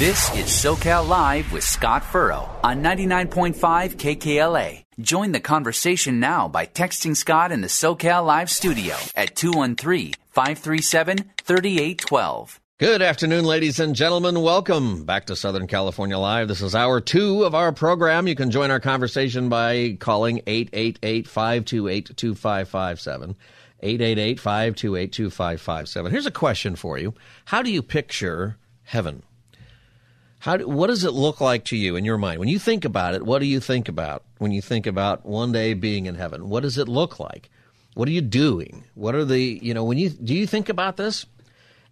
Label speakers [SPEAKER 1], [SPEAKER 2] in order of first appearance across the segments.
[SPEAKER 1] This is SoCal Live with Scott Furrow on 99.5 KKLA. Join the conversation now by texting Scott in the SoCal Live studio at 213 537 3812.
[SPEAKER 2] Good afternoon, ladies and gentlemen. Welcome back to Southern California Live. This is hour two of our program. You can join our conversation by calling 888 528 2557. 888 528 2557. Here's a question for you How do you picture heaven? How what does it look like to you in your mind when you think about it? What do you think about when you think about one day being in heaven? What does it look like? What are you doing? What are the you know when you do you think about this?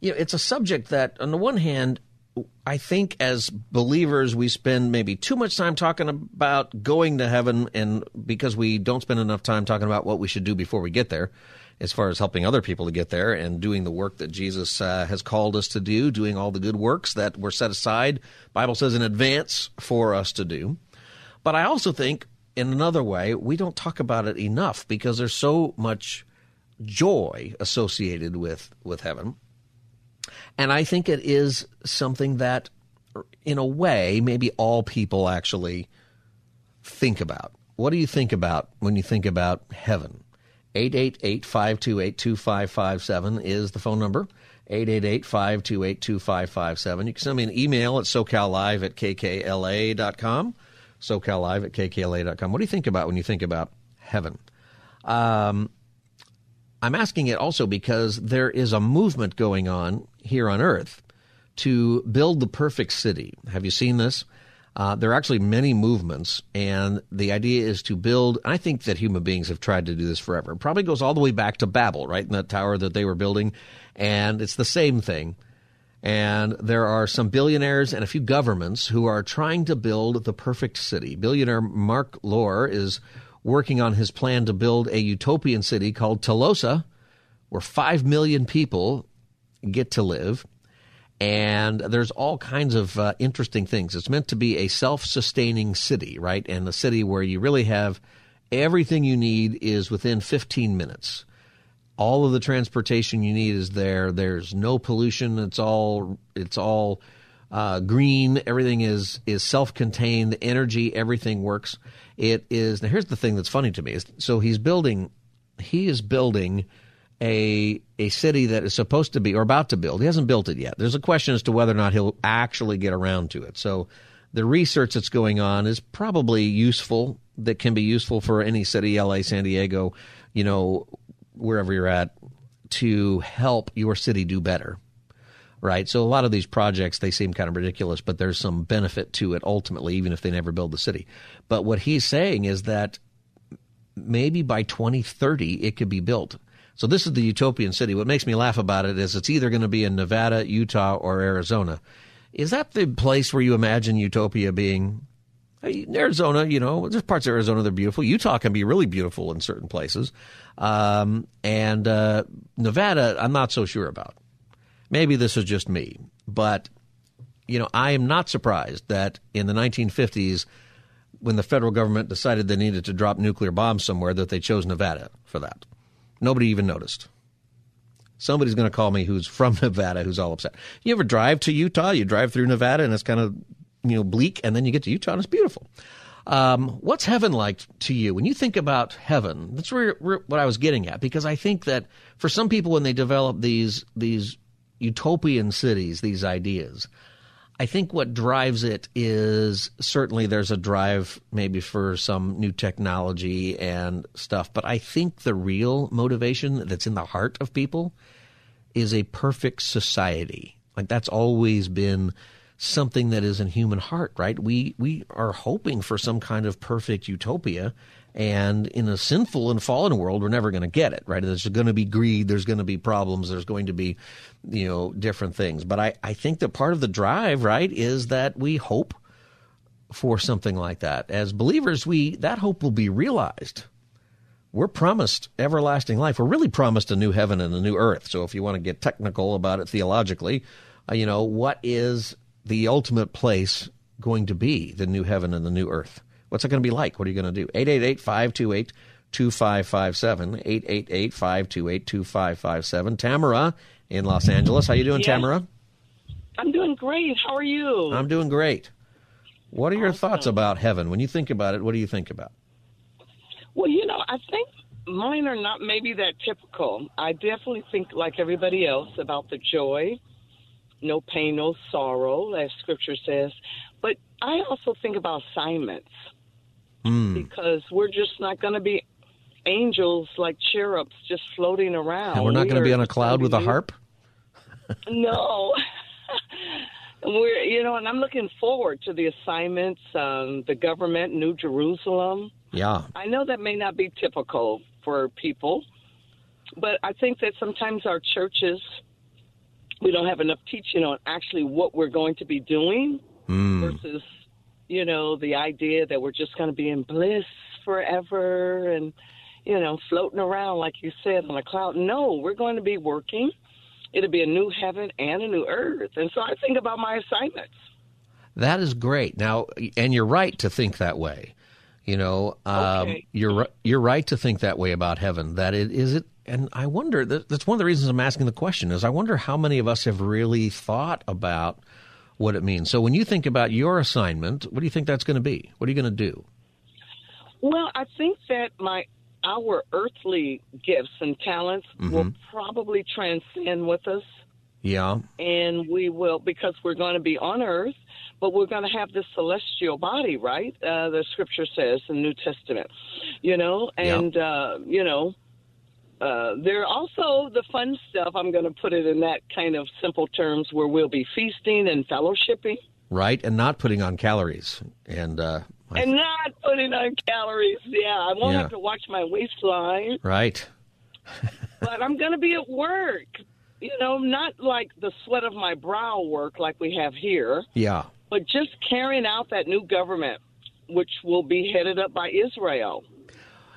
[SPEAKER 2] You know, it's a subject that on the one hand, I think as believers we spend maybe too much time talking about going to heaven, and because we don't spend enough time talking about what we should do before we get there as far as helping other people to get there and doing the work that Jesus uh, has called us to do, doing all the good works that were set aside, Bible says in advance for us to do. But I also think in another way, we don't talk about it enough because there's so much joy associated with with heaven. And I think it is something that in a way maybe all people actually think about. What do you think about when you think about heaven? 888-528-2557 is the phone number. 888-528-2557. You can send me an email at socallive at kkla.com. Socallive at kkla.com. What do you think about when you think about heaven? Um, I'm asking it also because there is a movement going on here on earth to build the perfect city. Have you seen this? Uh, there are actually many movements, and the idea is to build. I think that human beings have tried to do this forever. It probably goes all the way back to Babel, right? In that tower that they were building, and it's the same thing. And there are some billionaires and a few governments who are trying to build the perfect city. Billionaire Marc Lore is working on his plan to build a utopian city called Telosa, where five million people get to live and there's all kinds of uh, interesting things. It's meant to be a self-sustaining city, right? And a city where you really have everything you need is within 15 minutes. All of the transportation you need is there. There's no pollution. It's all it's all uh, green. Everything is is self-contained. The energy, everything works. It is. Now here's the thing that's funny to me so he's building. He is building a a city that is supposed to be or about to build. He hasn't built it yet. There's a question as to whether or not he'll actually get around to it. So the research that's going on is probably useful that can be useful for any city, LA, San Diego, you know, wherever you're at to help your city do better. Right? So a lot of these projects they seem kind of ridiculous, but there's some benefit to it ultimately even if they never build the city. But what he's saying is that maybe by 2030 it could be built so this is the utopian city. What makes me laugh about it is it's either going to be in Nevada, Utah, or Arizona. Is that the place where you imagine utopia being? Arizona, you know, there's parts of Arizona that are beautiful. Utah can be really beautiful in certain places. Um, and uh, Nevada, I'm not so sure about. Maybe this is just me, but you know, I am not surprised that in the 1950s, when the federal government decided they needed to drop nuclear bombs somewhere, that they chose Nevada for that. Nobody even noticed. Somebody's going to call me who's from Nevada who's all upset. You ever drive to Utah? You drive through Nevada and it's kind of you know bleak, and then you get to Utah and it's beautiful. Um, what's heaven like to you when you think about heaven? That's where, where, what I was getting at because I think that for some people when they develop these these utopian cities, these ideas, I think what drives it is certainly there's a drive maybe for some new technology and stuff, but I think the real motivation that's in the heart of people is a perfect society. Like that's always been something that is in human heart, right? We we are hoping for some kind of perfect utopia, and in a sinful and fallen world, we're never going to get it, right? There's going to be greed, there's going to be problems, there's going to be, you know, different things. But I, I think that part of the drive, right, is that we hope for something like that. As believers, we that hope will be realized. We're promised everlasting life. We're really promised a new heaven and a new earth. So if you want to get technical about it theologically, uh, you know, what is the ultimate place going to be, the new heaven and the new earth? What's it going to be like? What are you going to do? 888 528 2557. 888 528 2557. Tamara in Los Angeles. How are you doing, Tamara?
[SPEAKER 3] I'm doing great. How are you?
[SPEAKER 2] I'm doing great. What are your awesome. thoughts about heaven? When you think about it, what do you think about?
[SPEAKER 3] Well, you know, I think mine are not maybe that typical. I definitely think, like everybody else, about the joy, no pain, no sorrow, as scripture says. But I also think about assignments
[SPEAKER 2] mm.
[SPEAKER 3] because we're just not going to be angels like cherubs just floating around.
[SPEAKER 2] And we're not going to be on a cloud with a harp?
[SPEAKER 3] no. we're, you know, and I'm looking forward to the assignments, um, the government, New Jerusalem.
[SPEAKER 2] Yeah.
[SPEAKER 3] I know that may not be typical for people, but I think that sometimes our churches, we don't have enough teaching on actually what we're going to be doing
[SPEAKER 2] mm.
[SPEAKER 3] versus, you know, the idea that we're just going to be in bliss forever and, you know, floating around, like you said, on a cloud. No, we're going to be working. It'll be a new heaven and a new earth. And so I think about my assignments.
[SPEAKER 2] That is great. Now, and you're right to think that way. You know, um,
[SPEAKER 3] okay.
[SPEAKER 2] you're you're right to think that way about heaven. That it is it, and I wonder. That's one of the reasons I'm asking the question. Is I wonder how many of us have really thought about what it means. So when you think about your assignment, what do you think that's going to be? What are you going to do?
[SPEAKER 3] Well, I think that my our earthly gifts and talents
[SPEAKER 2] mm-hmm.
[SPEAKER 3] will probably transcend with us.
[SPEAKER 2] Yeah.
[SPEAKER 3] And we will, because we're going to be on earth, but we're going to have this celestial body, right? Uh, the scripture says in the New Testament, you know, and,
[SPEAKER 2] yeah.
[SPEAKER 3] uh, you know, uh, there are also the fun stuff. I'm going to put it in that kind of simple terms where we'll be feasting and fellowshipping.
[SPEAKER 2] Right, and not putting on calories. And uh,
[SPEAKER 3] and not putting on calories. Yeah, I won't
[SPEAKER 2] Yeah.
[SPEAKER 3] have to watch my waistline,
[SPEAKER 2] right,
[SPEAKER 3] but I'm going to be at work. You know, not like the sweat of my brow work like we have here,
[SPEAKER 2] yeah,
[SPEAKER 3] but just carrying out that new government, which will be headed up by Israel.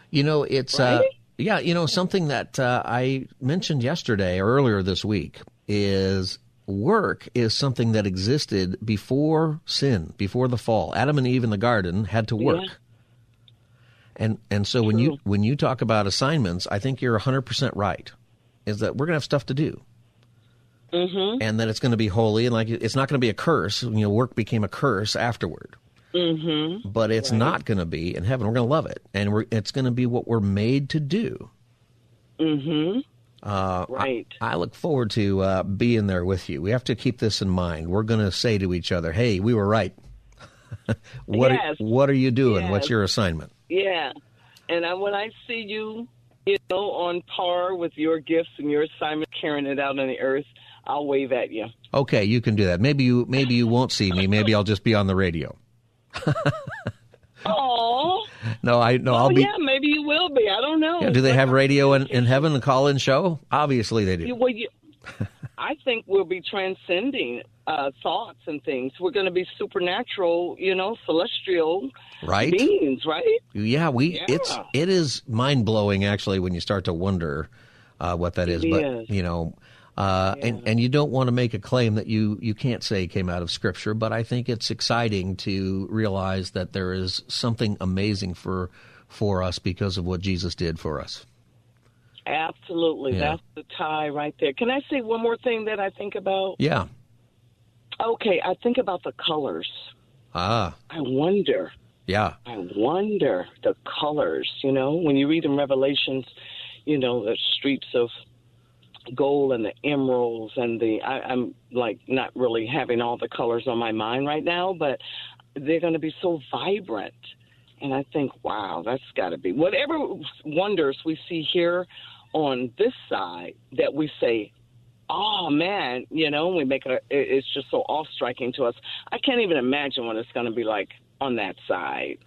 [SPEAKER 2] You know, it's uh,
[SPEAKER 3] Right?
[SPEAKER 2] Yeah, you know, something that uh, I mentioned yesterday or earlier this week is work is something that existed before sin, before the fall. Adam and Eve in the garden had to work.
[SPEAKER 3] Yeah.
[SPEAKER 2] And and so when you when you talk about assignments, I think you're 100% right. Is that we're going to have stuff to do.
[SPEAKER 3] Mm-hmm.
[SPEAKER 2] And that it's going to be holy and like it's not going to be a curse. You know, work became a curse afterward.
[SPEAKER 3] Mm-hmm.
[SPEAKER 2] But it's not going to be in heaven. We're going to love it, and we're, it's going to be what we're made to do.
[SPEAKER 3] Mm-hmm.
[SPEAKER 2] Uh,
[SPEAKER 3] Right.
[SPEAKER 2] I, I look forward to uh, being there with you. We have to keep this in mind. We're going to say to each other, "Hey, we were right." what
[SPEAKER 3] Yes.
[SPEAKER 2] are, What are you doing? What's your assignment?
[SPEAKER 3] Yeah. And I, when I see you, you know, on par with your gifts and your assignment, carrying it out on the earth, I'll wave at you.
[SPEAKER 2] Okay, you can do that. Maybe you maybe you won't see me. Maybe I'll just be on the radio.
[SPEAKER 3] Oh,
[SPEAKER 2] No, I no, I'll
[SPEAKER 3] oh
[SPEAKER 2] be.
[SPEAKER 3] yeah, maybe you will be. I don't know.
[SPEAKER 2] Yeah, do they have radio in, in heaven, The call-in show? Obviously, they
[SPEAKER 3] You,
[SPEAKER 2] do.
[SPEAKER 3] well, you, I think we'll be transcending uh, thoughts and things. We're going to be supernatural, you know, celestial
[SPEAKER 2] Right?
[SPEAKER 3] beings, right?
[SPEAKER 2] Yeah, we.
[SPEAKER 3] Yeah.
[SPEAKER 2] It's it is mind blowing actually when you start to wonder uh, what that is.
[SPEAKER 3] It
[SPEAKER 2] but
[SPEAKER 3] is.
[SPEAKER 2] you know, uh, and and you don't want to make a claim that you you can't say came out of Scripture. But I think it's exciting to realize that there is something amazing for for us because of what Jesus did for us.
[SPEAKER 3] Absolutely.
[SPEAKER 2] Yeah.
[SPEAKER 3] That's the tie right there. Can I say one more thing that I think about?
[SPEAKER 2] Yeah.
[SPEAKER 3] Okay, I think about the colors.
[SPEAKER 2] Ah.
[SPEAKER 3] I wonder.
[SPEAKER 2] Yeah.
[SPEAKER 3] I wonder the colors. You know, when you read in Revelations, you know the streets of gold and the emeralds and the. I, I'm like not really having all the colors on my mind right now, but they're going to be so vibrant. And I think, wow, that's got to be whatever wonders we see here on this side that we say, oh man, you know, we make it. It's just so awe striking to us. I can't even imagine what it's going to be like on that side.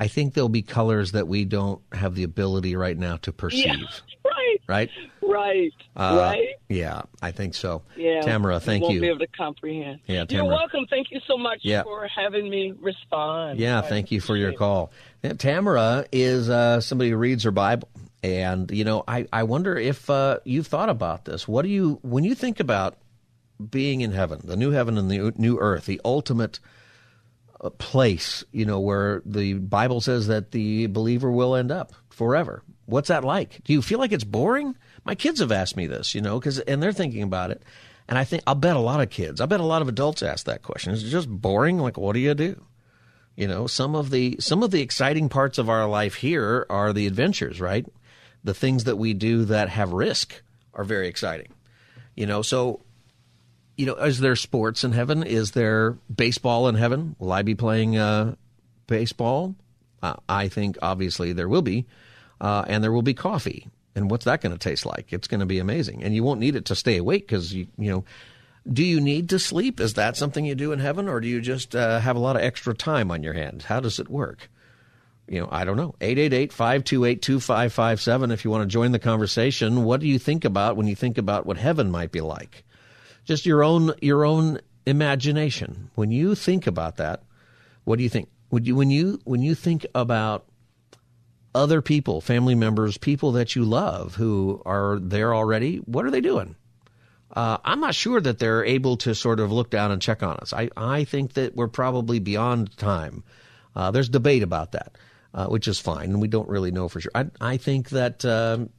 [SPEAKER 2] I think there'll be colors that we don't have the ability right now to perceive.
[SPEAKER 3] Yeah, right.
[SPEAKER 2] Right.
[SPEAKER 3] Right.
[SPEAKER 2] Uh,
[SPEAKER 3] right.
[SPEAKER 2] Yeah, I think so.
[SPEAKER 3] Yeah.
[SPEAKER 2] Tamara, thank
[SPEAKER 3] won't
[SPEAKER 2] you.
[SPEAKER 3] Be able to comprehend.
[SPEAKER 2] Yeah, Tamara.
[SPEAKER 3] You're welcome. Thank you so much
[SPEAKER 2] Yeah.
[SPEAKER 3] for having me respond.
[SPEAKER 2] Yeah,
[SPEAKER 3] I
[SPEAKER 2] thank you for your
[SPEAKER 3] it.
[SPEAKER 2] call. Yeah, Tamara is uh, somebody who reads her Bible, and you know, I I wonder if uh, you've thought about this. What do you when you think about being in heaven, the new heaven and the new earth, the ultimate place, you know, where the Bible says that the believer will end up forever. What's that like? Do you feel like it's boring? My kids have asked me this, you know, because and they're thinking about it, and I think I'll bet a lot of kids, I bet a lot of adults ask that question. Is it just boring? Like, what do you do? You know, some of the some of the exciting parts of our life here are the adventures, right? The things that we do that have risk are very exciting. You know, so you know, is there sports in heaven? Is there baseball in heaven? Will I be playing uh, baseball? Uh, I think obviously there will be, uh, and there will be coffee. And what's that going to taste like? It's going to be amazing, and you won't need it to stay awake because you you know. Do you need to sleep? Is that something you do in heaven, or do you just uh, have a lot of extra time on your hands? How does it work? You know, I don't know. 888-528-2557 if you want to join the conversation. What do you think about when you think about what heaven might be like? Just your own your own imagination. When you think about that, what do you think? Would you when you when you think about other people, family members, people that you love who are there already, what are they doing? Uh, I'm not sure that they're able to sort of look down and check on us. I, I think that we're probably beyond time. Uh, there's debate about that, uh, which is fine, and we don't really know for sure. I, I think that um,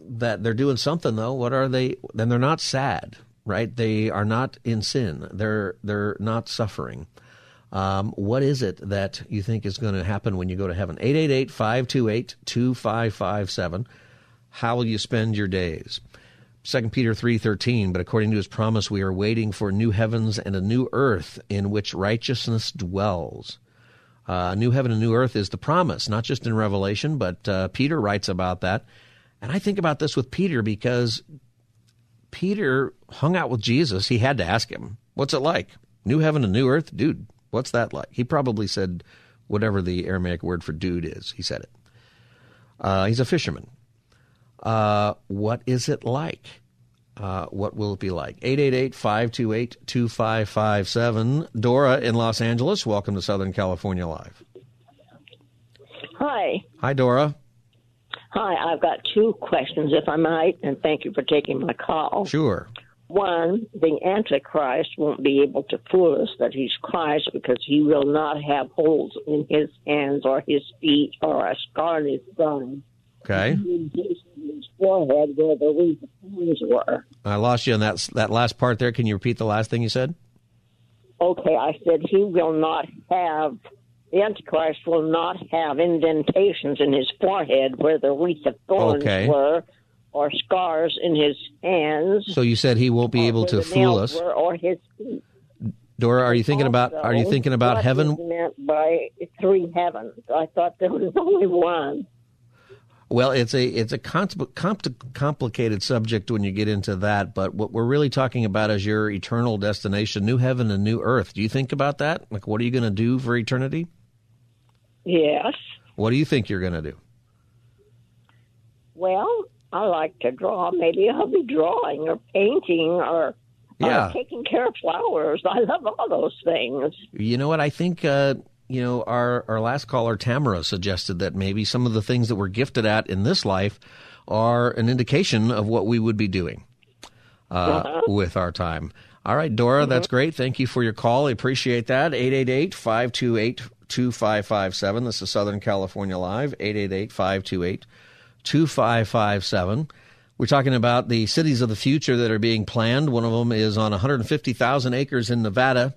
[SPEAKER 2] that they're doing something though. What are they? Then they're not sad, right? They are not in sin. They're they're not suffering. Um, what is it that you think is going to happen when you go to heaven? 888 528 2557. How will you spend your days? 2 Peter 3:13 but according to his promise we are waiting for new heavens and a new earth in which righteousness dwells. Uh, new heaven and new earth is the promise, not just in Revelation, but uh, Peter writes about that. And I think about this with Peter because Peter hung out with Jesus. He had to ask him, "What's it like? New heaven and new earth, dude? What's that like?" He probably said whatever the Aramaic word for dude is. He said it. Uh, he's a fisherman. Uh, what is it like? Uh, what will it be like? 888-528-2557. Dora in Los Angeles, welcome to Southern California Live.
[SPEAKER 4] Hi.
[SPEAKER 2] Hi, Dora.
[SPEAKER 4] Hi, I've got two questions, if I might, and thank you for taking my call.
[SPEAKER 2] Sure.
[SPEAKER 4] One, the Antichrist won't be able to fool us that he's Christ because he will not have holes in his hands or his feet or a scar in his thumb.
[SPEAKER 2] Okay.
[SPEAKER 4] His forehead where the thorns were.
[SPEAKER 2] I lost you on that, that last part there. Can you repeat the last thing you said?
[SPEAKER 4] Okay, I said he will not have, the Antichrist will not have indentations in his forehead where the wreath of thorns
[SPEAKER 2] Okay.
[SPEAKER 4] were or scars in his hands.
[SPEAKER 2] So you said he won't be
[SPEAKER 4] uh,
[SPEAKER 2] able to fool us.
[SPEAKER 4] Were, or his feet.
[SPEAKER 2] Dora, are you thinking about are you thinking about heaven?
[SPEAKER 4] meant by three heavens? I thought there was only one.
[SPEAKER 2] Well, it's a it's a compl- compl- complicated subject when you get into that, but what we're really talking about is your eternal destination, new heaven and new earth. Do you think about that? Like what are you going to do for eternity?
[SPEAKER 4] Yes.
[SPEAKER 2] What do you think you're going to do?
[SPEAKER 4] Well, I like to draw. Maybe I'll be drawing or painting or
[SPEAKER 2] Yeah.
[SPEAKER 4] uh, taking care of flowers. I love all those things.
[SPEAKER 2] You know what? I think uh, you know our our last caller Tamara suggested that maybe some of the things that we're gifted at in this life are an indication of what we would be doing uh, with our time. All right, Dora, that's great. Thank you for your call. I appreciate that. 888 528 2557. This is Southern California Live. 888 528 2557. We're talking about the cities of the future that are being planned. One of them is on 150,000 acres in Nevada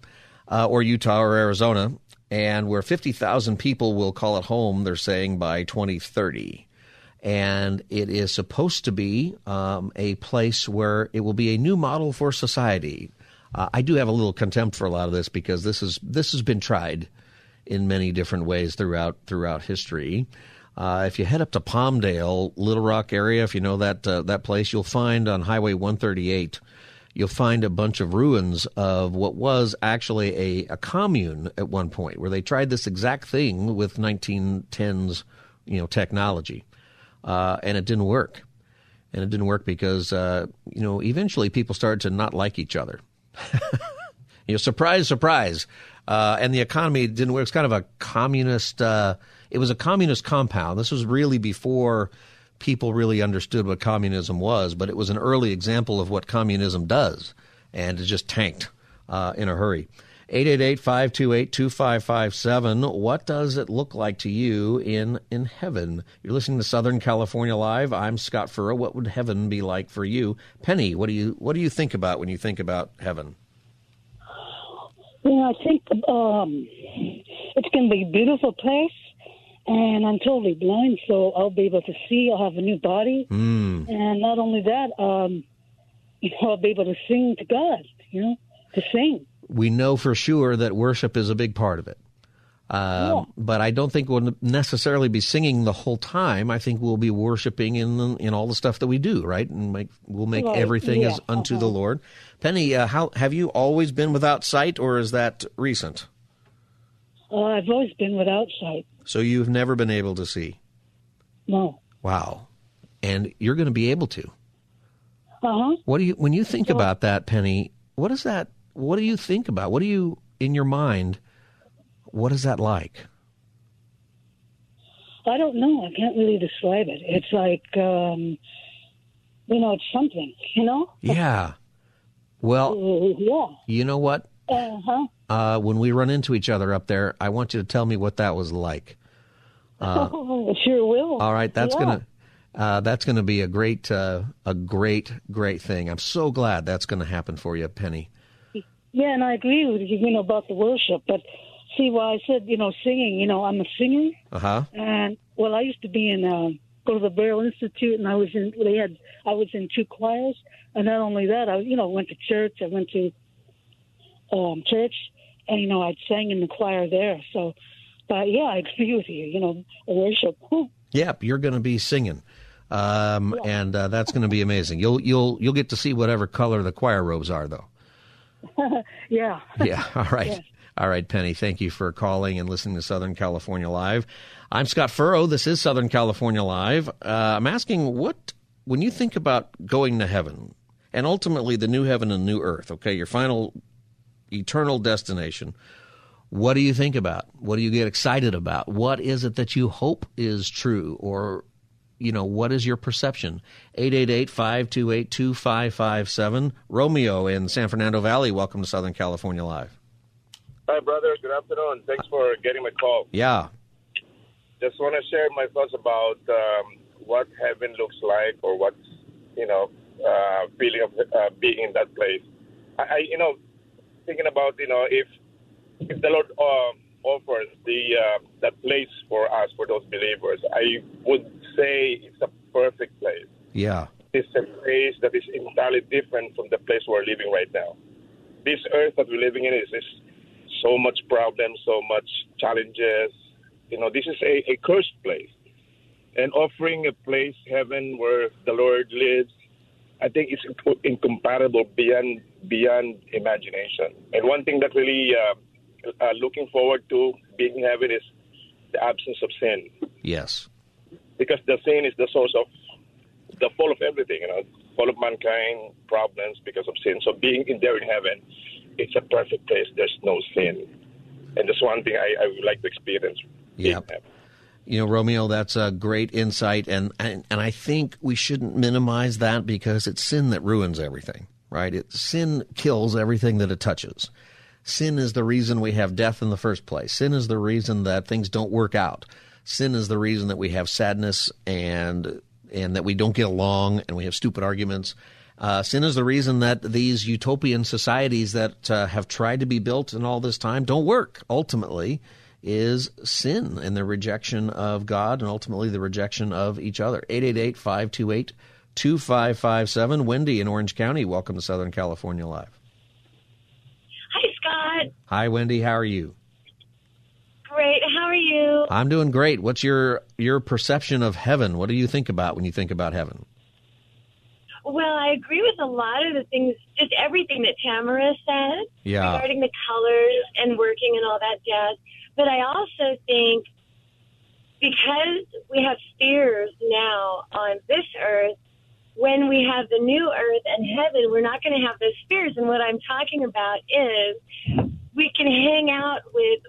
[SPEAKER 2] uh, or Utah or Arizona, and where 50,000 people will call it home, they're saying, by 2030. And it is supposed to be um, a place where it will be a new model for society. Uh, I do have a little contempt for a lot of this because this is this has been tried in many different ways throughout throughout history. Uh, if you head up to Palmdale, Littlerock area, if you know that uh, that place, you'll find on Highway 138 you'll find a bunch of ruins of what was actually a, a commune at one point, where they tried this exact thing with 1910s, you know, technology, uh, and it didn't work. And it didn't work because, uh, you know, eventually people started to not like each other. you know, surprise, surprise. Uh, and the economy didn't work. It's kind of a communist. Uh, it was a communist compound. This was really before people really understood what communism was, but it was an early example of what communism does, and it just tanked uh, in a hurry. 888-528-2557. What does it look like to you in in heaven? You're listening to Southern California Live. I'm Scott Furrow. What would heaven be like for you? Penny, what do you what do you think about when you think about heaven?
[SPEAKER 5] Well, I think um, it's going to be a beautiful place and I'm totally blind, so I'll be able to see. I'll have a new body,
[SPEAKER 2] mm.
[SPEAKER 5] and not only that, um, you know, I'll be able to sing to God. You know, to sing.
[SPEAKER 2] We know for sure that worship is a big part of it. Uh, yeah. But I don't think we'll necessarily be singing the whole time. I think we'll be worshiping in in all the stuff that we do, right? And make, we'll make right. everything yeah. as unto uh-huh. the Lord. Penny, uh, how have you always been without sight, or is that recent?
[SPEAKER 5] Uh, I've always been without sight.
[SPEAKER 2] So you've never been able to see?
[SPEAKER 5] No.
[SPEAKER 2] Wow. And you're going to be able to.
[SPEAKER 5] Uh-huh.
[SPEAKER 2] What do you when you think about that, Penny, what is that what do you think about? What do you in your mind what is that like?
[SPEAKER 5] I don't know. I can't really describe it. It's like um you know, it's something, you know?
[SPEAKER 2] Yeah. Well,
[SPEAKER 5] uh, yeah.
[SPEAKER 2] You know what?
[SPEAKER 5] Uh-huh
[SPEAKER 2] uh, when we run into each other up there, I want you to tell me what that was like.
[SPEAKER 5] Uh, sure will.
[SPEAKER 2] All right, that's
[SPEAKER 5] yeah.
[SPEAKER 2] gonna uh, that's gonna be a great uh, a great great thing. I'm so glad that's gonna happen for you, Penny.
[SPEAKER 5] Yeah, and I agree with you, you know, about the worship. But see, why I said you know singing. You know, I'm a singer.
[SPEAKER 2] Uh huh.
[SPEAKER 5] And well, I used to be in uh, go to the Braille Institute, and I was in. They had I was in two choirs, and not only that, I you know went to church. I went to um, church and you know, I'd sang in the choir there. So, but yeah, I agree with you. You know, worship.
[SPEAKER 2] Yep, you're going to be singing. Um, yeah. and uh, that's going to be amazing. You'll you'll you'll get to see whatever color the choir robes are, though.
[SPEAKER 5] yeah.
[SPEAKER 2] yeah. All right. All right, Penny. Thank you for calling and listening to Southern California Live. I'm Scott Furrow. This is Southern California Live. Uh, I'm asking what when you think about going to heaven and ultimately the new heaven and new earth. Okay, your final eternal destination. What do you think about? What do you get excited about? What is it that you hope is true? Or, you know, what is your perception? 888-528-2557. Romeo in San Fernando Valley, welcome to Southern California Live.
[SPEAKER 6] Hi, brother. Good afternoon. Thanks for getting my call.
[SPEAKER 2] Yeah.
[SPEAKER 6] Just want to share my thoughts about um, what heaven looks like or what's, you know, uh, feeling of uh, being in that place. I, I you know, thinking about you know if if the Lord um, offers the uh, that place for us for those believers, I would say it's a perfect place.
[SPEAKER 2] Yeah,
[SPEAKER 6] it's a place that is entirely different from the place we're living right now. This earth that we're living in is, is so much problems, so much challenges. You know, this is a, a cursed place, and offering a place, heaven, where the Lord lives, I think it's incomparable beyond beyond imagination. And one thing that really uh, uh, looking forward to being in heaven is the absence of sin.
[SPEAKER 2] Yes.
[SPEAKER 6] Because the sin is the source of the fall of everything, you know, fall of mankind, problems because of sin. So being in there in heaven, it's a perfect place. There's no sin. And that's one thing I, I would like to experience.
[SPEAKER 2] Yeah. You know, Romeo, that's a great insight, and, and and I think we shouldn't minimize that because it's sin that ruins everything right? It, sin kills everything that it touches. Sin is the reason we have death in the first place. Sin is the reason that things don't work out. Sin is the reason that we have sadness and and that we don't get along and we have stupid arguments. Uh, sin is the reason that these utopian societies that uh, have tried to be built in all this time don't work. Ultimately, is sin and the rejection of God and ultimately the rejection of each other. 888 528 2557. Wendy in Orange County, welcome to Southern California Live.
[SPEAKER 7] Hi, Scott.
[SPEAKER 2] Hi, Wendy. How are you?
[SPEAKER 7] Great. How are you?
[SPEAKER 2] I'm doing great. What's your your perception of heaven? What do you think about when you think about heaven?
[SPEAKER 7] Well, I agree with a lot of the things, just everything that Tamara said
[SPEAKER 2] Yeah.
[SPEAKER 7] regarding the colors and working and all that jazz. But I also think because we have spheres now on this earth, when we have the new earth and heaven, we're not going to have those spheres. And what I'm talking about is we can hang out with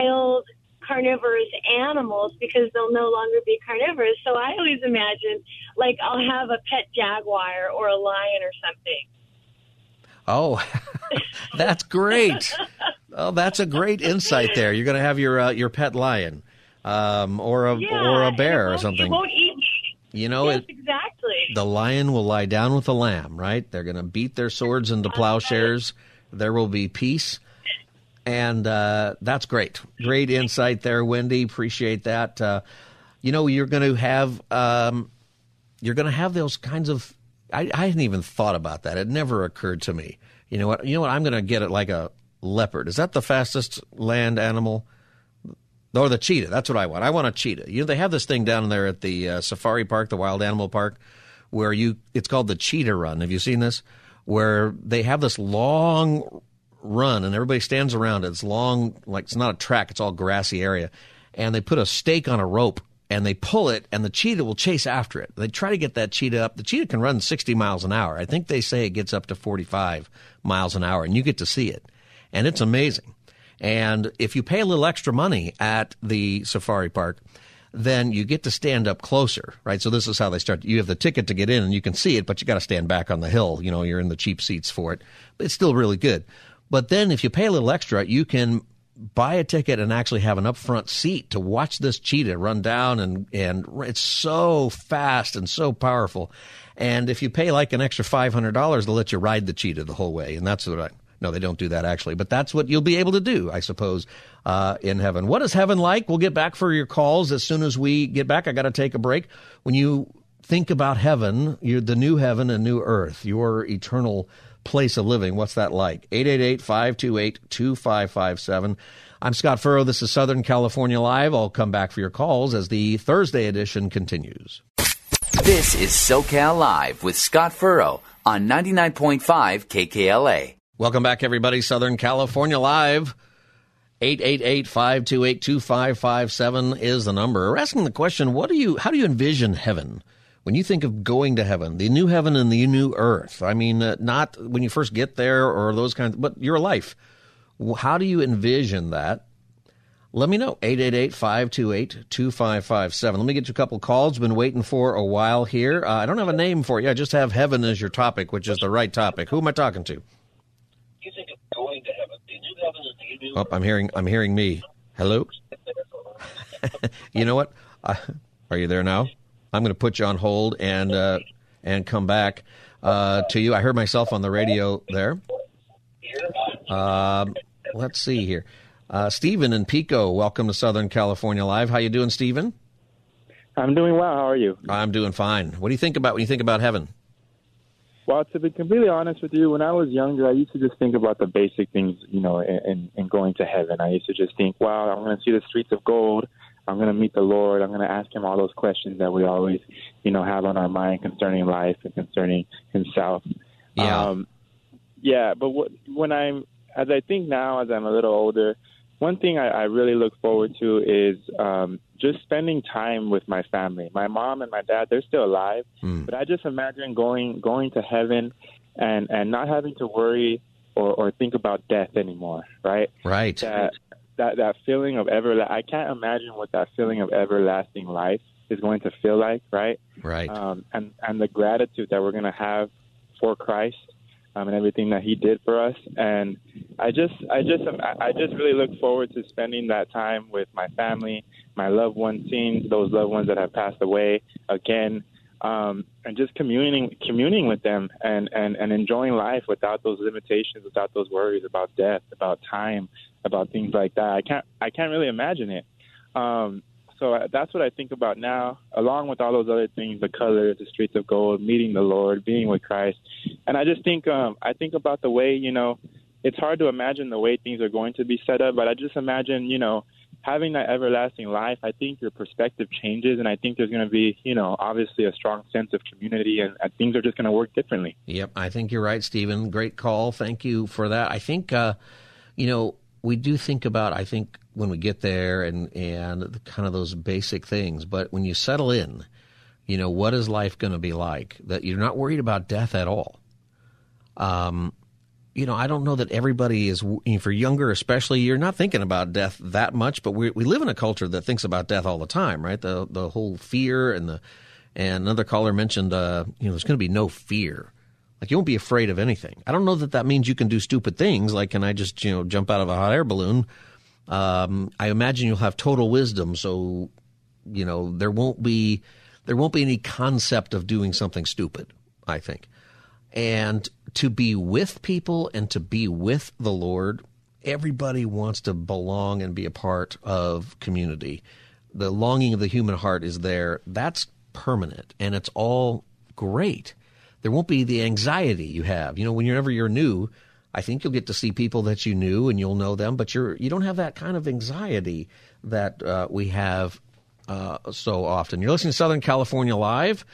[SPEAKER 7] wild carnivorous animals because they'll no longer be carnivorous. So I always imagine like I'll have a pet jaguar or a lion or something.
[SPEAKER 2] Oh, that's great. Oh, that's a great insight there. You're going to have your uh, your pet lion, um, or a
[SPEAKER 7] Yeah,
[SPEAKER 2] or a bear or something.
[SPEAKER 7] It won't eat me.
[SPEAKER 2] You know,
[SPEAKER 7] yes,
[SPEAKER 2] it,
[SPEAKER 7] exactly.
[SPEAKER 2] the lion will lie down with the lamb. Right? They're going to beat their swords into plowshares. There will be peace, and uh, that's great. Great insight there, Wendy. Appreciate that. Uh, you know, you're going to have um, you're going to have those kinds of. I, I hadn't even thought about that. It never occurred to me. You know what? You know what? I'm going to get it like a leopard. Is that the fastest land animal? Or the cheetah. That's what I want. I want a cheetah. You know, they have this thing down there at the uh, safari park, the wild animal park, where you, it's called the cheetah run. Have you seen this? Where they have this long run and everybody stands around it. It's long, like it's not a track, it's all grassy area. And they put a stake on a rope and they pull it and the cheetah will chase after it. They try to get that cheetah up. The cheetah can run 60 miles an hour. I think they say it gets up to 45 miles an hour and you get to see it. And it's amazing. And if you pay a little extra money at the safari park, then you get to stand up closer, right? So this is how they start. You have the ticket to get in and you can see it, but you got to stand back on the hill. You know, you're in the cheap seats for it. But it's still really good. But then if you pay a little extra, you can buy a ticket and actually have an upfront seat to watch this cheetah run down and and it's so fast and so powerful. And if you pay like an extra five hundred dollars, they'll let you ride the cheetah the whole way. And that's what I no, they don't do that actually, but that's what you'll be able to do, I suppose, uh, in heaven. What is heaven like? We'll get back for your calls as soon as we get back. I got to take a break. When you think about heaven, you're the new heaven and new earth, your eternal place of living. What's that like? 888-528-2557. I'm Scott Furrow. This is Southern California Live. I'll come back for your calls as the Thursday edition continues.
[SPEAKER 1] This is SoCal Live with Scott Furrow on 99.5 KKLA.
[SPEAKER 2] Welcome back, everybody. Southern California Live. 888-528-2557 is the number. We're asking the question, what do you, how do you envision heaven? When you think of going to heaven, the new heaven and the new earth, I mean, uh, not when you first get there or those kinds, but your life. How do you envision that? Let me know. 888-528-2557. Let me get you a couple calls. Been waiting for a while here. Uh, I don't have a name for you. I just have heaven as your topic, which is the right topic. Who am I talking to? Oh, I'm hearing. I'm hearing me. Hello. you know what? Uh, are you there now? I'm going to put you on hold and uh, and come back uh, to you. I heard myself on the radio there. Um, let's see here. Uh, Stephen and Pico, welcome to Southern California Live. How you doing, Stephen?
[SPEAKER 8] I'm doing well. How are you?
[SPEAKER 2] I'm doing fine. What do you think about when you think about heaven?
[SPEAKER 8] Well, to be completely honest with you, when I was younger, I used to just think about the basic things, you know, in, in going to heaven. I used to just think, wow, I'm going to see the streets of gold. I'm going to meet the Lord. I'm going to ask him all those questions that we always, you know, have on our mind concerning life and concerning himself.
[SPEAKER 2] Yeah.
[SPEAKER 8] Um, yeah, but what, when I'm, as I think now, as I'm a little older, one thing I, I really look forward to is um, just spending time with my family. My mom and my dad, they're still alive, but I just imagine going going to heaven and and not having to worry or, or think about death anymore. Right?
[SPEAKER 2] Right.
[SPEAKER 8] That that that feeling of ever. I can't imagine what that feeling of everlasting life is going to feel like. Right?
[SPEAKER 2] Right.
[SPEAKER 8] Um, and and the gratitude that we're going to have for Christ um, and everything that He did for us. And I just, I just, I just really look forward to spending that time with my family, my loved ones, seeing those loved ones that have passed away again, um, and just communing, communing with them, and and and enjoying life without those limitations, without those worries about death, about time, about things like that. I can't, I can't really imagine it. Um, so that's what I think about now, along with all those other things, the colors, the streets of gold, meeting the Lord, being with Christ. And I just think, um, I think about the way, you know, it's hard to imagine the way things are going to be set up, but I just imagine, you know, having that everlasting life, I think your perspective changes, and I think there's going to be, you know, obviously a strong sense of community, and, and things are just going to work differently.
[SPEAKER 2] Yep, I think you're right, Stephen. Great call. Thank you for that. I think, uh, you know, we do think about, I think, when we get there and, and kind of those basic things, but when you settle in, you know, what is life going to be like? That you're not worried about death at all. Um, you know, I don't know that everybody is, for younger especially, you're not thinking about death that much, but we, we live in a culture that thinks about death all the time, right? The, the whole fear and the, and another caller mentioned, uh, you know, there's going to be no fear. Like you won't be afraid of anything. I don't know that that means you can do stupid things. Like, can I just, you know, jump out of a hot air balloon? Um, I imagine you'll have total wisdom. So, you know, there won't be, there won't be any concept of doing something stupid, I think. And to be with people and to be with the Lord, everybody wants to belong and be a part of community. The longing of the human heart is there. That's permanent and it's all great. There won't be the anxiety you have. You know, whenever you're new, I think you'll get to see people that you knew and you'll know them, but you're you don't have that kind of anxiety that uh, we have uh, so often. You're listening to Southern California Live.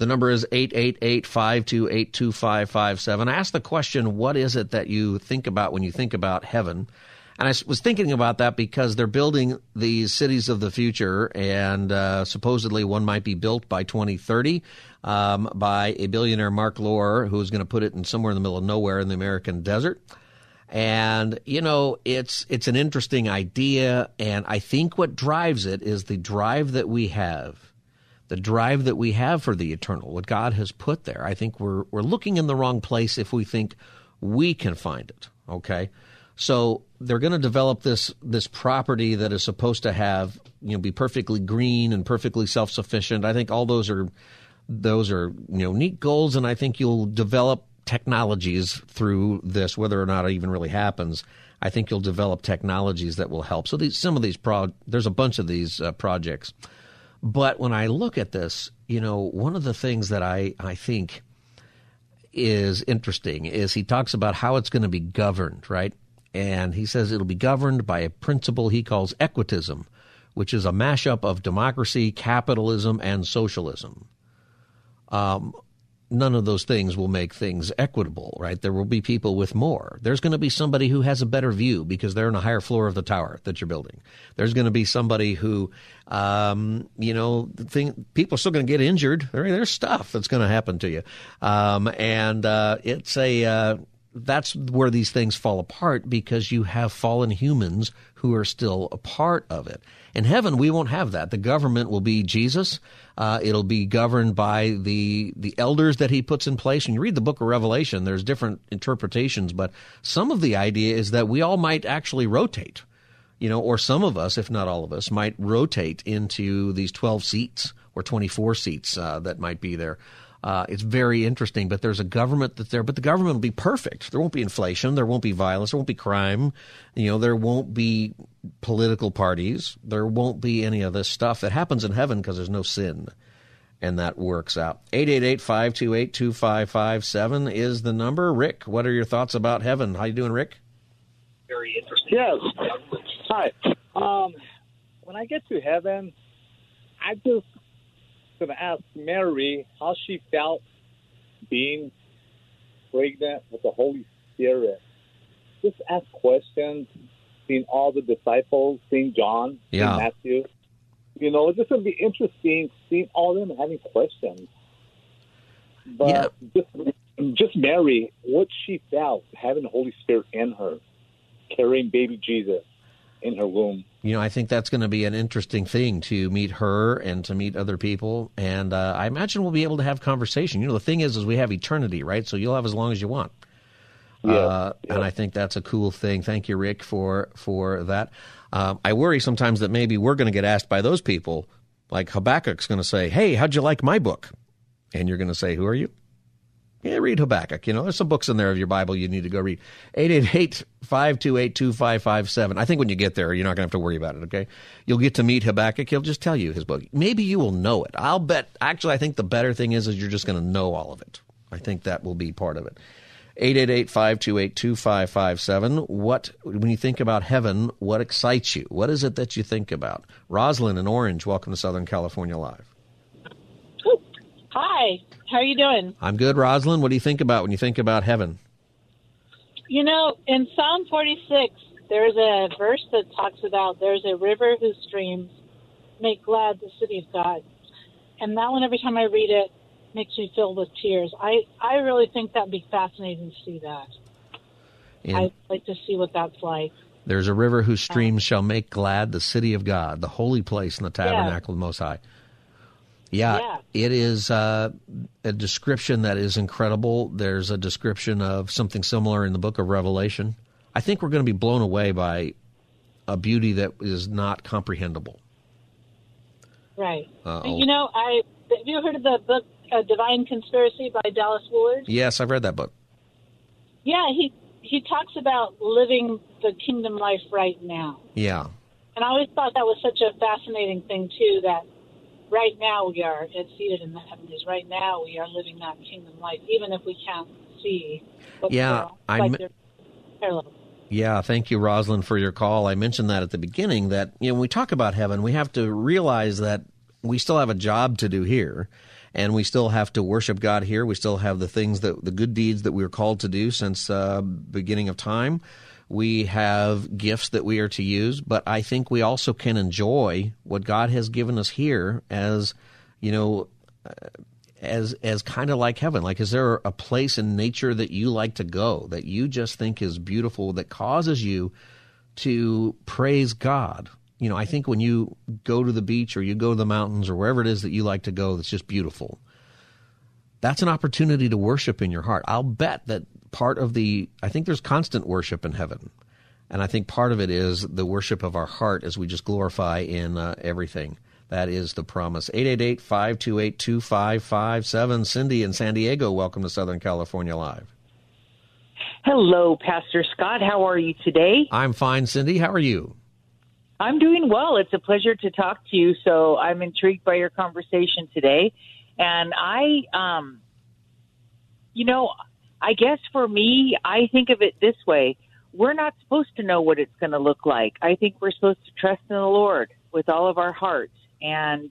[SPEAKER 2] The number is 888-528-2557. I asked the question, what is it that you think about when you think about heaven? And I was thinking about that because they're building these cities of the future, and uh, supposedly one might be built by 2030 um, by a billionaire, Marc Lore, who's going to put it in somewhere in the middle of nowhere in the American desert. And you know, it's it's an interesting idea, and I think what drives it is the drive that we have the drive that we have for the eternal, what God has put there. I think we're we're looking in the wrong place if we think we can find it. Okay, so they're going to develop this this property that is supposed to have you know be perfectly green and perfectly self sufficient. I think all those are those are you know neat goals, and I think you'll develop technologies through this, whether or not it even really happens. I think you'll develop technologies that will help. So these some of these pro there's a bunch of these uh, projects but when I look at this, you know, one of the things that I, I think is interesting is he talks about how it's going to be governed, right? And he says it'll be governed by a principle he calls equitism, which is a mashup of democracy, capitalism, and socialism. Um, none of those things will make things equitable, right? There will be people with more. There's going to be somebody who has a better view because they're on a higher floor of the tower that you're building. There's going to be somebody who, um, you know, thing, people are still going to get injured. There's stuff that's going to happen to you. Um, and, uh, it's a, uh, that's where these things fall apart because you have fallen humans who are still a part of it. In heaven, we won't have that. The government will be Jesus. Uh, it'll be governed by the the elders that he puts in place. And you read the book of Revelation, there's different interpretations, but some of the idea is that we all might actually rotate, you know, or some of us, if not all of us, might rotate into these 12 seats or 24 seats uh, that might be there. Uh, it's very interesting, but there's a government that's there, but the government will be perfect. There won't be inflation. There won't be violence. There won't be crime. You know, there won't be political parties. There won't be any of this stuff that happens in heaven because there's no sin. And that works out. 888-528-2557 is the number. Rick, what are your thoughts about heaven? How you doing, Rick?
[SPEAKER 9] Very interesting. Yes. Hi. Um, when I get to heaven, I just going to ask Mary how she felt being pregnant with the Holy Spirit. Just ask questions, seeing all the disciples, seeing John,
[SPEAKER 2] yeah.
[SPEAKER 9] seeing Matthew. You know, it's just going to be interesting seeing all of them having questions. But
[SPEAKER 2] yeah.
[SPEAKER 9] just, just Mary, what she felt having the Holy Spirit in her, carrying baby Jesus in her womb.
[SPEAKER 2] You know, I think that's going to be an interesting thing to meet her and to meet other people, and uh, I imagine we'll be able to have conversation. You know, the thing is, is we have eternity, right? So you'll have as long as you want.
[SPEAKER 9] Yeah,
[SPEAKER 2] uh,
[SPEAKER 9] yeah.
[SPEAKER 2] and I think that's a cool thing. Thank you, Rick, for for that. Um, I worry sometimes that maybe we're going to get asked by those people, like Habakkuk's going to say, "Hey, how'd you like my book?" And you're going to say, "Who are you?" Yeah, read Habakkuk. You know, there's some books in there of your Bible you need to go read. 888-528-2557. I think when you get there, you're not going to have to worry about it, okay? You'll get to meet Habakkuk. He'll just tell you his book. Maybe you will know it. I'll bet. Actually, I think the better thing is, is you're just going to know all of it. I think that will be part of it. 888-528-2557. What, when you think about heaven, what excites you? What is it that you think about? Rosalind in Orange, welcome to Southern California Live.
[SPEAKER 10] Hi, how are you doing?
[SPEAKER 2] I'm good, Rosalind. What do you think about when you think about heaven?
[SPEAKER 10] You know, in Psalm 46, there's a verse that talks about there's a river whose streams make glad the city of God. And that one, every time I read it, makes me filled with tears. I, I really think that'd be fascinating to see that.
[SPEAKER 2] And
[SPEAKER 10] I'd like to see what that's like.
[SPEAKER 2] there's a river whose streams shall make glad the city of God, the holy place in the tabernacle of the Most High. Yeah,
[SPEAKER 10] Yeah.
[SPEAKER 2] it is uh, a description that is incredible. There's a description of something similar in the book of Revelation. I think we're going to be blown away by a beauty that is not comprehensible.
[SPEAKER 10] Right.
[SPEAKER 2] Uh-oh.
[SPEAKER 10] You know, I have you heard of the book uh, Divine Conspiracy by Dallas Willard?
[SPEAKER 2] Yes, I've read that book.
[SPEAKER 10] Yeah, he he talks about living the kingdom life right now.
[SPEAKER 2] Yeah.
[SPEAKER 10] And I always thought that was such a fascinating thing too. That right now we are it's seated in the heavens. Right now we are living that kingdom life, even if we can't see.
[SPEAKER 2] Yeah,
[SPEAKER 10] going on. It's
[SPEAKER 2] I'm-
[SPEAKER 10] like.
[SPEAKER 2] Yeah, thank you, Rosalind, for your call. I mentioned that at the beginning that you know when we talk about heaven, we have to realize that we still have a job to do here, and we still have to worship God here. We still have the things that the good deeds that we are called to do since uh, beginning of time. We have gifts that we are to use, but I think we also can enjoy what God has given us here as you know uh, as as kind of like heaven. Like is there a place in nature that you like to go that you just think is beautiful that causes you to praise god? You know i think when you go to the beach or you go to the mountains or wherever it is that you like to go that's just beautiful that's an opportunity to worship in your heart. I'll bet that part of the i think there's constant worship in heaven and i think part of it is the worship of our heart as we just glorify in uh, everything that is the promise. 888-528-2557. Cindy in San Diego, welcome to Southern California Live.
[SPEAKER 11] Hello, Pastor Scott. How are you today?
[SPEAKER 2] I'm fine, Cindy. How are you?
[SPEAKER 11] I'm doing well. It's a pleasure to talk to you. So I'm intrigued by your conversation today. And I, um, you know, I guess for me, I think of it this way. We're not supposed to know what it's going to look like. I think we're supposed to trust in the Lord with all of our hearts and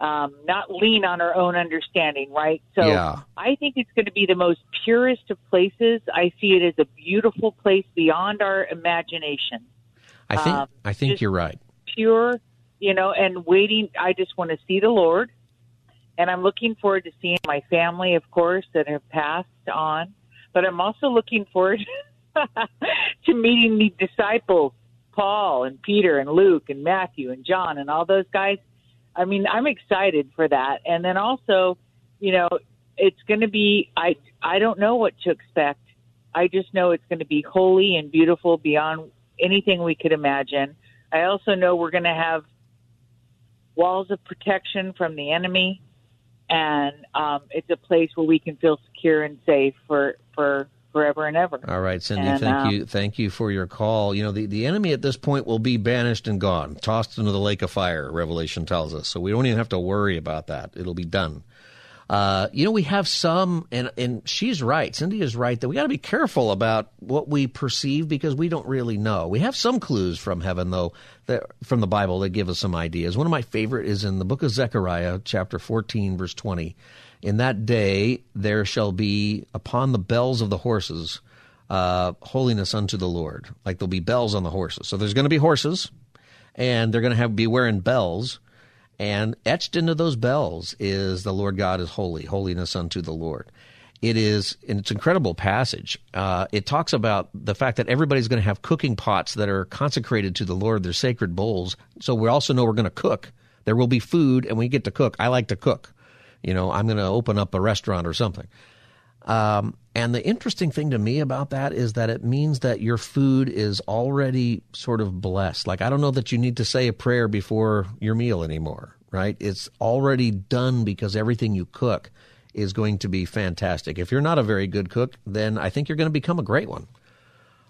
[SPEAKER 11] um, not lean on our own understanding, right? So
[SPEAKER 2] Yeah.
[SPEAKER 11] I think it's going to be the most purest of places. I see it as a beautiful place beyond our imagination.
[SPEAKER 2] I think
[SPEAKER 11] Um,
[SPEAKER 2] I think you're right.
[SPEAKER 11] Pure, you know, and waiting. I just want to see the Lord. And I'm looking forward to seeing my family, of course, that have passed on. But I'm also looking forward to meeting the disciples, Paul and Peter and Luke and Matthew and John and all those guys. I mean, I'm excited for that. And then also, you know, it's going to be I I don't know what to expect. I just know it's going to be holy and beautiful beyond anything we could imagine. I also know we're going to have walls of protection from the enemy, and um, it's a place where we can feel secure and safe for for forever and ever.
[SPEAKER 2] All right, Cindy,
[SPEAKER 11] And,
[SPEAKER 2] thank
[SPEAKER 11] um,
[SPEAKER 2] you. Thank you for your call. You know, the, the enemy at this point will be banished and gone, tossed into the lake of fire, Revelation tells us. So we don't even have to worry about that. It'll be done. Uh, you know, we have some, and, and she's right. Cindy is right that we got to be careful about what we perceive because we don't really know. We have some clues from heaven, though, that, from the Bible that give us some ideas. One of my favorite is in the book of Zechariah, chapter 14, verse 20. In that day there shall be upon the bells of the horses uh, holiness unto the Lord. Like there'll be bells on the horses. So there's going to be horses, and they're going to have be wearing bells. And etched into those bells is the Lord God is holy, holiness unto the Lord. It is, and it's an incredible passage. Uh, it talks about the fact that everybody's going to have cooking pots that are consecrated to the Lord. They're sacred bowls. So we also know we're going to cook. There will be food, and we get to cook. I like to cook. You know, I'm going to open up a restaurant or something. Um, and the interesting thing to me about that is that it means that your food is already sort of blessed. Like, I don't know that you need to say a prayer before your meal anymore, right? It's already done because everything you cook is going to be fantastic. If you're not a very good cook, then I think you're going to become a great one.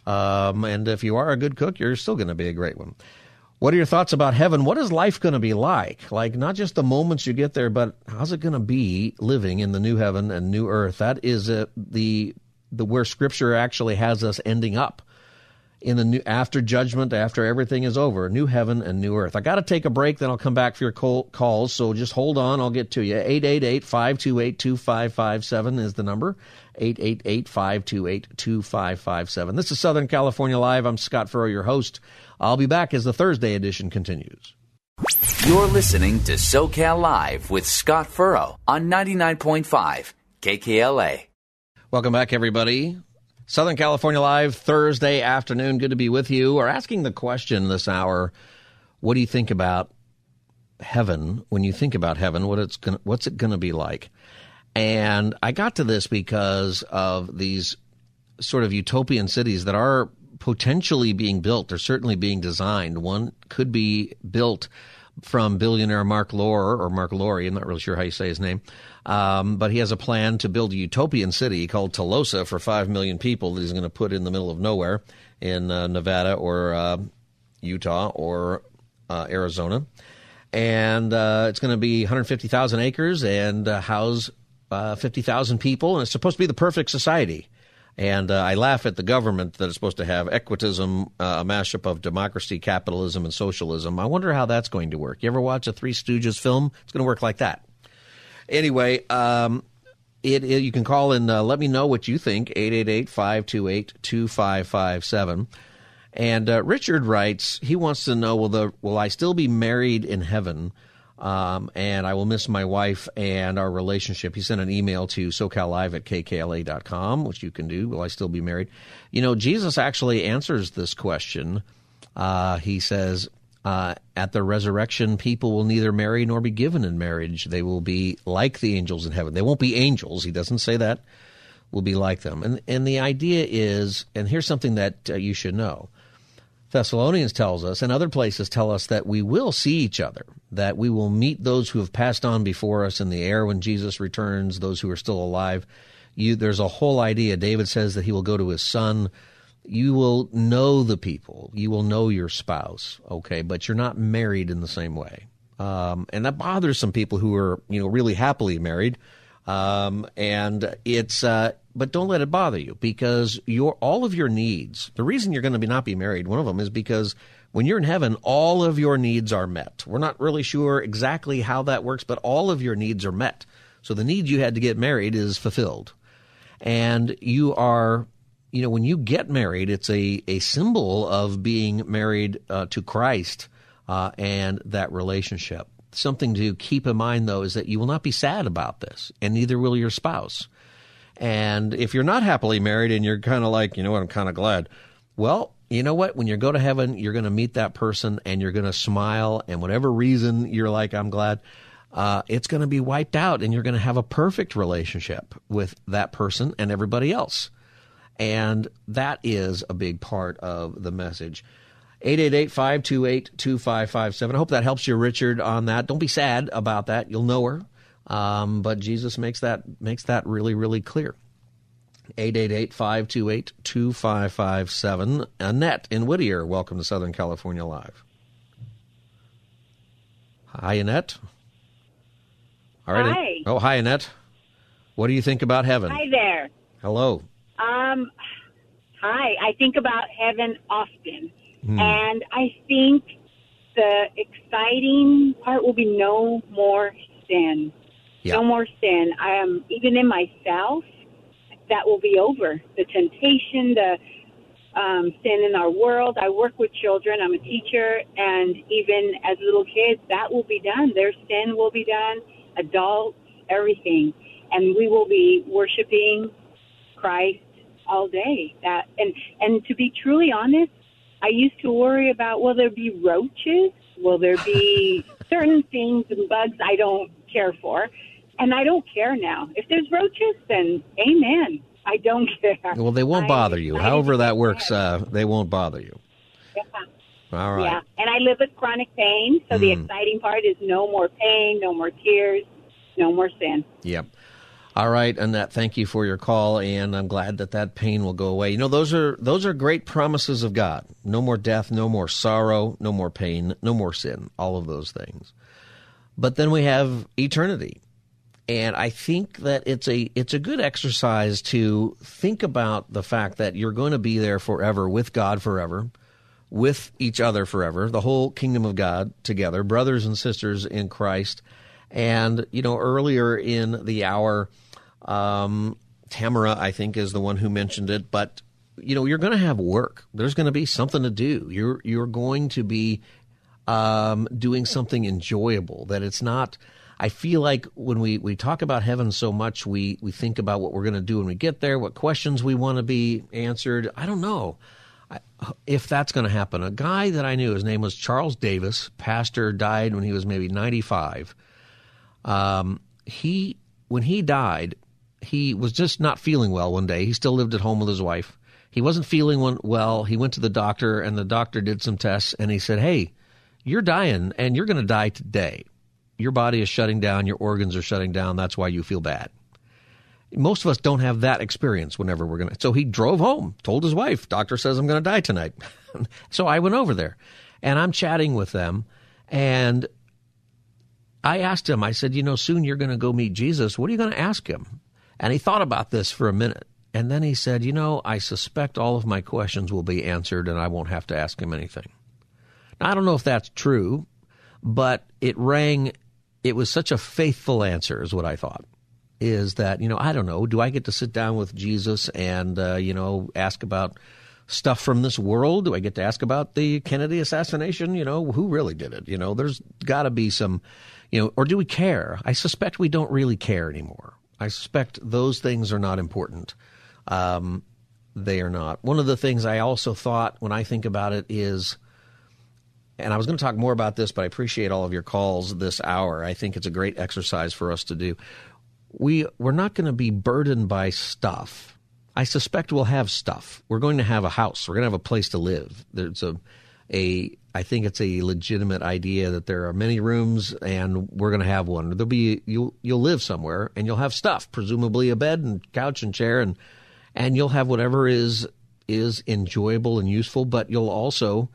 [SPEAKER 2] Um, and if you are a good cook, you're still going to be a great one. What are your thoughts about heaven? What is life going to be like? Like, not just the moments you get there, but how's it going to be living in the new heaven and new earth? That is uh, the the where Scripture actually has us ending up in the new after judgment, after everything is over, new heaven and new earth. I got to take a break, then I'll come back for your call, calls. So just hold on, I'll get to you. 888-528-2557 is the number. 888-528-2557. This is Southern California Live. I'm Scott Furrow, your host. I'll be back as the Thursday edition continues.
[SPEAKER 1] You're listening to SoCal Live with Scott Furrow on 99.5 KKLA.
[SPEAKER 2] Welcome back, everybody. Southern California Live, Thursday afternoon. Good to be with you. We're asking the question this hour what do you think about heaven? When you think about heaven, what it's gonna, what's it going to be like? And I got to this because of these sort of utopian cities that are potentially being built. They're certainly being designed. One could be built from billionaire Marc Lore or Mark Lori. I'm not really sure how you say his name. Um, but he has a plan to build a utopian city called Telosa for 5 million people that he's going to put in the middle of nowhere in uh, Nevada or uh, Utah or uh, Arizona. And uh, it's going to be 150,000 acres and uh, house uh, 50,000 people. And it's supposed to be the perfect society. And uh, I laugh at the government that is supposed to have equitism, uh, a mashup of democracy, capitalism, and socialism. I wonder how that's going to work. You ever watch a Three Stooges film? It's going to work like that. Anyway, um, it, it, you can call and uh, let me know what you think 888-528-2557 and uh, richard writes he wants to know will the will i still be married in heaven um, and I will miss my wife and our relationship. He sent an email to SoCalLive at KKLA.com, which you can do. Will I still be married? You know, Jesus actually answers this question. Uh, he says, uh, at the resurrection, people will neither marry nor be given in marriage. They will be like the angels in heaven. They won't be angels. He doesn't say that. Will be like them. And, and the idea is, and here's something that uh, you should know Thessalonians tells us, and other places tell us that we will see each other, that we will meet those who have passed on before us in the air when Jesus returns, those who are still alive. You, there's a whole idea. David says that he will go to his son. You will know the people. You will know your spouse, okay, but you're not married in the same way. Um, and that bothers some people who are, you know, really happily married. Um, and it's, uh, but don't let it bother you because your all of your needs. The reason you're going to be not be married, one of them is because when you're in heaven, all of your needs are met. We're not really sure exactly how that works, but all of your needs are met. So the need you had to get married is fulfilled, and you are. You know, when you get married, it's a, a symbol of being married uh, to Christ uh, and that relationship. Something to keep in mind, though, is that you will not be sad about this, and neither will your spouse. And if you're not happily married and you're kind of like, you know what, I'm kind of glad. Well, you know what? When you go to heaven, you're going to meet that person and you're going to smile. And whatever reason you're like, I'm glad, uh, it's going to be wiped out and you're going to have a perfect relationship with that person and everybody else. And that is a big part of the message. 888-528-2557. I hope that helps you, Richard, on that. Don't be sad about that. You'll know her. Um, but Jesus makes that makes that really really clear. 888-528-2557. Annette in Whittier, welcome to Southern California Live. Hi, Annette. All right.
[SPEAKER 12] Hi.
[SPEAKER 2] Oh, hi, Annette. What do you think about heaven?
[SPEAKER 12] Hi there.
[SPEAKER 2] Hello.
[SPEAKER 12] Um, hi. I think about heaven often,
[SPEAKER 2] Hmm.
[SPEAKER 12] and I think the exciting part will be no more sin. No more sin. I am even in myself. That will be over. The temptation, the um, sin in our world. I work with children. I'm a teacher, and even as little kids, that will be done. Their sin will be done. Adults, everything, and we will be worshiping Christ all day. That and and to be truly honest, I used to worry about will there be roaches? Will there be certain things and bugs I don't care for? And I don't care now. If there's roaches, then amen. I don't care.
[SPEAKER 2] Well, they won't bother you. However that works, uh, they won't bother you.
[SPEAKER 12] Yeah.
[SPEAKER 2] All right.
[SPEAKER 12] Yeah. And I live with chronic pain, so the
[SPEAKER 2] Mm.
[SPEAKER 12] exciting part is no more pain, no more tears, no more sin.
[SPEAKER 2] Yep. All right, Annette. Thank you for your call, and I'm glad that that pain will go away. You know, those are those are great promises of God. No more death, no more sorrow, no more pain, no more sin. All of those things. But then we have eternity, and I think that it's a it's a good exercise to think about the fact that you're going to be there forever with God forever, with each other forever, the whole kingdom of God together, brothers and sisters in Christ. And you know, earlier in the hour, um, Tamara, I think, is the one who mentioned it. But you know, you're going to have work. There's going to be something to do. You're you're going to be um, doing something enjoyable. That it's not I feel like when we, we talk about heaven so much, we, we think about what we're going to do when we get there, what questions we want to be answered. I don't know if that's going to happen. A guy that I knew, his name was Charles Davis, pastor, died when he was maybe 95. Um, he, when he died, he was just not feeling well one day. He still lived at home with his wife. He wasn't feeling well. He went to the doctor, and the doctor did some tests, and he said, Hey, you're dying, and you're going to die today your body is shutting down, your organs are shutting down. That's why you feel bad. Most of us don't have that experience whenever we're going to. So he drove home, told his wife, Doctor says I'm going to die tonight. so I went over there and I'm chatting with them. And I asked him, I said, You know, soon you're going to go meet Jesus. What are you going to ask him? And he thought about this for a minute. And then he said, You know, I suspect all of my questions will be answered and I won't have to ask him anything. Now, I don't know if that's true, but it rang it was such a faithful answer, is what I thought. Is that, you know, I don't know, do I get to sit down with Jesus and, uh, you know, ask about stuff from this world? Do I get to ask about the Kennedy assassination? You know, who really did it? You know, there's got to be some, you know, or do we care? I suspect we don't really care anymore. I suspect those things are not important. Um, they are not. One of the things I also thought when I think about it is and I was going to talk more about this, but I appreciate all of your calls this hour. I think it's a great exercise for us to do. We we're not going to be burdened by stuff. I suspect we'll have stuff. We're going to have a house. We're going to have a place to live. There's a a I think it's a legitimate idea that there are many rooms and we're going to have one. There'll be you'll you'll live somewhere and you'll have stuff, presumably a bed and couch and chair and and you'll have whatever is is enjoyable and useful, but you'll also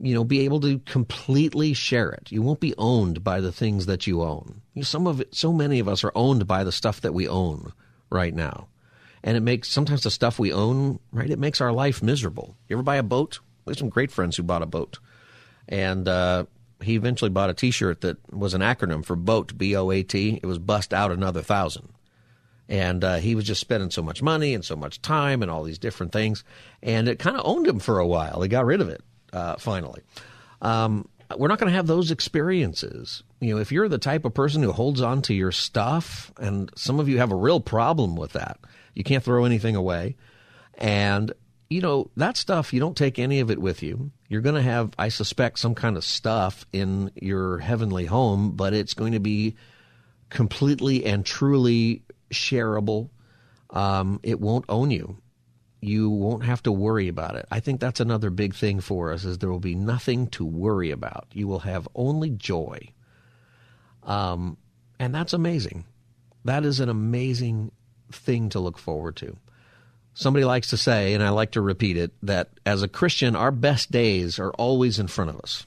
[SPEAKER 2] you know, be able to completely share it. You won't be owned by the things that you own. You know, some of it, so many of us are owned by the stuff that we own right now. And it makes sometimes the stuff we own, right, it makes our life miserable. You ever buy a boat? We have some great friends who bought a boat. And uh, he eventually bought a t shirt that was an acronym for BOAT, B O A T. It was bust out another thousand. And uh, he was just spending so much money and so much time and all these different things. And it kind of owned him for a while. He got rid of it uh, finally. Um, we're not going to have those experiences. You know, if you're the type of person who holds on to your stuff, and some of you have a real problem with that, you can't throw anything away. And, you know, that stuff, you don't take any of it with you. You're going to have, I suspect, some kind of stuff in your heavenly home, but it's going to be completely and truly shareable. Um, it won't own you you won't have to worry about it. I think that's another big thing for us is there will be nothing to worry about. You will have only joy. Um, and that's amazing. That is an amazing thing to look forward to. Somebody likes to say, and I like to repeat it, that as a Christian, our best days are always in front of us.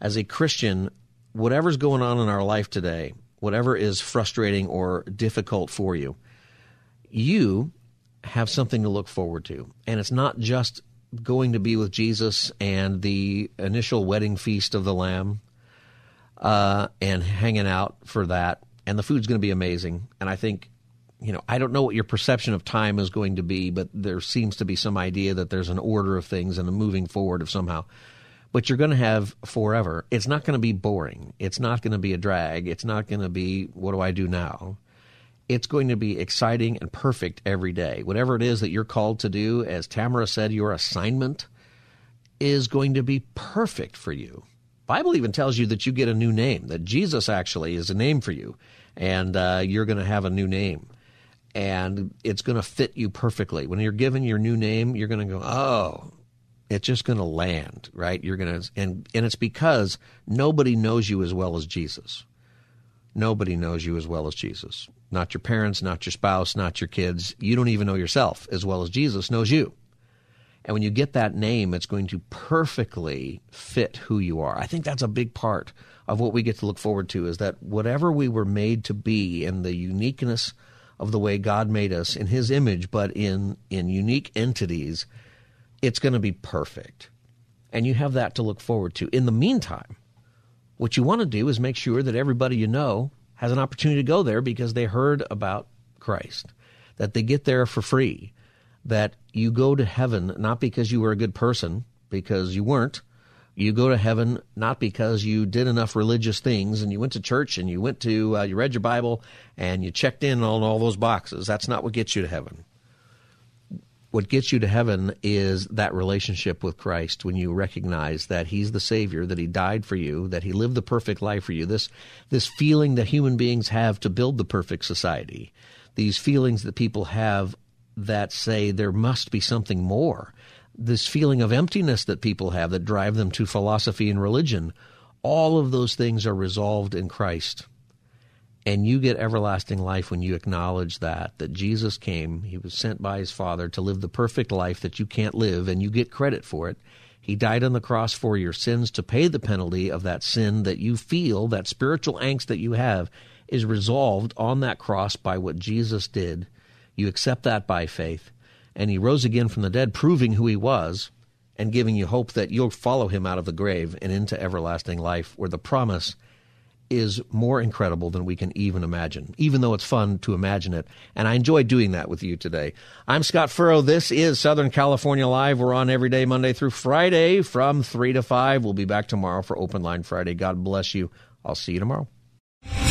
[SPEAKER 2] As a Christian, whatever's going on in our life today, whatever is frustrating or difficult for you, you have something to look forward to. And it's not just going to be with Jesus and the initial wedding feast of the Lamb uh, and hanging out for that. And the food's going to be amazing. And I think, you know, I don't know what your perception of time is going to be, but there seems to be some idea that there's an order of things and a moving forward of somehow. But you're going to have forever. It's not going to be boring. It's not going to be a drag. It's not going to be, what do I do now? It's going to be exciting and perfect every day. Whatever it is that you're called to do, as Tamara said, your assignment is going to be perfect for you. Bible even tells you that you get a new name, that Jesus actually is a name for you, and uh, you're going to have a new name. And it's going to fit you perfectly. When you're given your new name, you're going to go, oh, it's just going to land, right? You're going to, and, and it's because nobody knows you as well as Jesus. Nobody knows you as well as Jesus not your parents, not your spouse, not your kids. You don't even know yourself as well as Jesus knows you. And when you get that name, it's going to perfectly fit who you are. I think that's a big part of what we get to look forward to is that whatever we were made to be and the uniqueness of the way God made us in his image, but in, in unique entities, it's going to be perfect. And you have that to look forward to. In the meantime, what you want to do is make sure that everybody you know has an opportunity to go there because they heard about Christ, that they get there for free, that you go to heaven not because you were a good person, because you weren't. You go to heaven not because you did enough religious things and you went to church and you went to, uh, you read your Bible and you checked in on all those boxes. That's not what gets you to heaven what gets you to heaven is that relationship with Christ when you recognize that he's the savior that he died for you that he lived the perfect life for you. This this feeling that human beings have to build the perfect society these feelings that people have that say there must be something more this feeling of emptiness that people have that drive them to philosophy and religion all of those things are resolved in Christ and you get everlasting life when you acknowledge that, that Jesus came, he was sent by his Father to live the perfect life that you can't live, and you get credit for it. He died on the cross for your sins to pay the penalty of that sin that you feel, that spiritual angst that you have, is resolved on that cross by what Jesus did. You accept that by faith. And he rose again from the dead, proving who he was and giving you hope that you'll follow him out of the grave and into everlasting life, where the promise is more incredible than we can even imagine, even though it's fun to imagine it. And I enjoy doing that with you today. I'm Scott Furrow. This is Southern California Live. We're on every day, Monday through Friday from 3 to 5. We'll be back tomorrow for Open Line Friday. God bless you. I'll see you tomorrow.